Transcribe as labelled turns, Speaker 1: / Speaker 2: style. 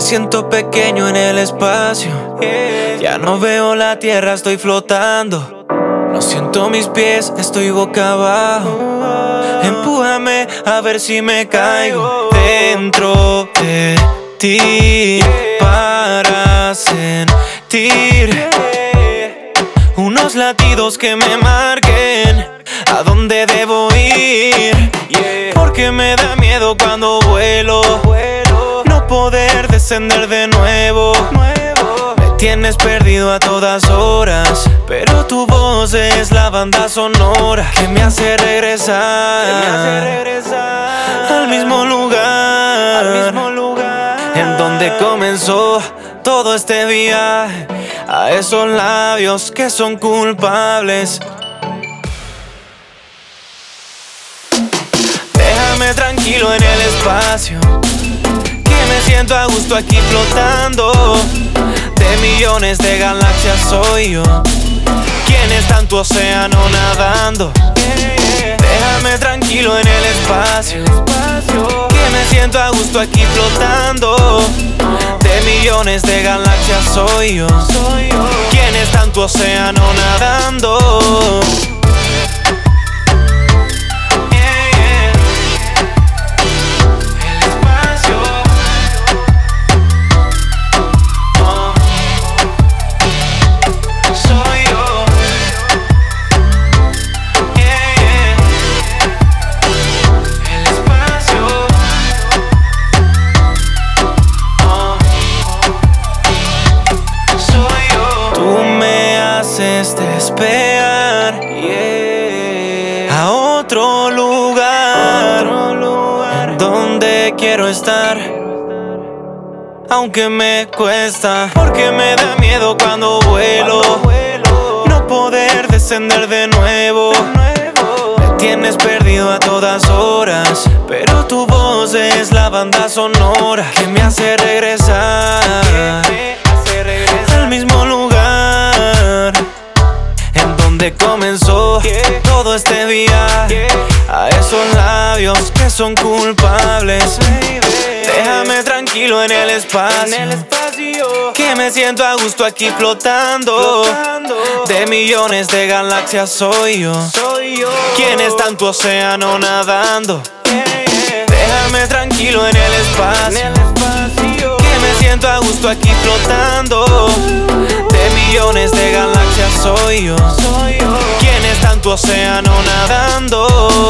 Speaker 1: siento pequeño en el espacio. Ya no veo la tierra, estoy flotando. No siento mis pies, estoy boca abajo. Empújame a ver si me caigo dentro de ti para sentir unos latidos que me marquen a dónde debo ir. Porque me da miedo cuando vuelo poder descender de nuevo. Me tienes perdido a todas horas, pero tu voz es la banda sonora que me hace regresar, al mismo lugar, al mismo lugar. En donde comenzó todo este viaje a esos labios que son culpables. Déjame tranquilo en el espacio, me siento a gusto aquí flotando. De millones de galaxias soy yo, quien está en tu océano nadando. Déjame tranquilo en el espacio, que me siento a gusto aquí flotando millones de galaxias. Soy yo. ¿Quién está en tu océano nadando? A otro lugar, donde quiero estar. Aunque me cuesta, porque me da miedo cuando vuelo, no poder descender de nuevo. Me tienes perdido a todas horas, pero tu voz es la banda sonora que me hace regresar A esos labios que son culpables. Déjame tranquilo en el espacio. Que me siento a gusto aquí flotando. De millones de galaxias soy yo. Quien está en tu océano nadando. Déjame tranquilo en el espacio. Que me siento a gusto aquí flotando millones de galaxias soy yo. Soy yo. ¿Quién está en tu océano nadando?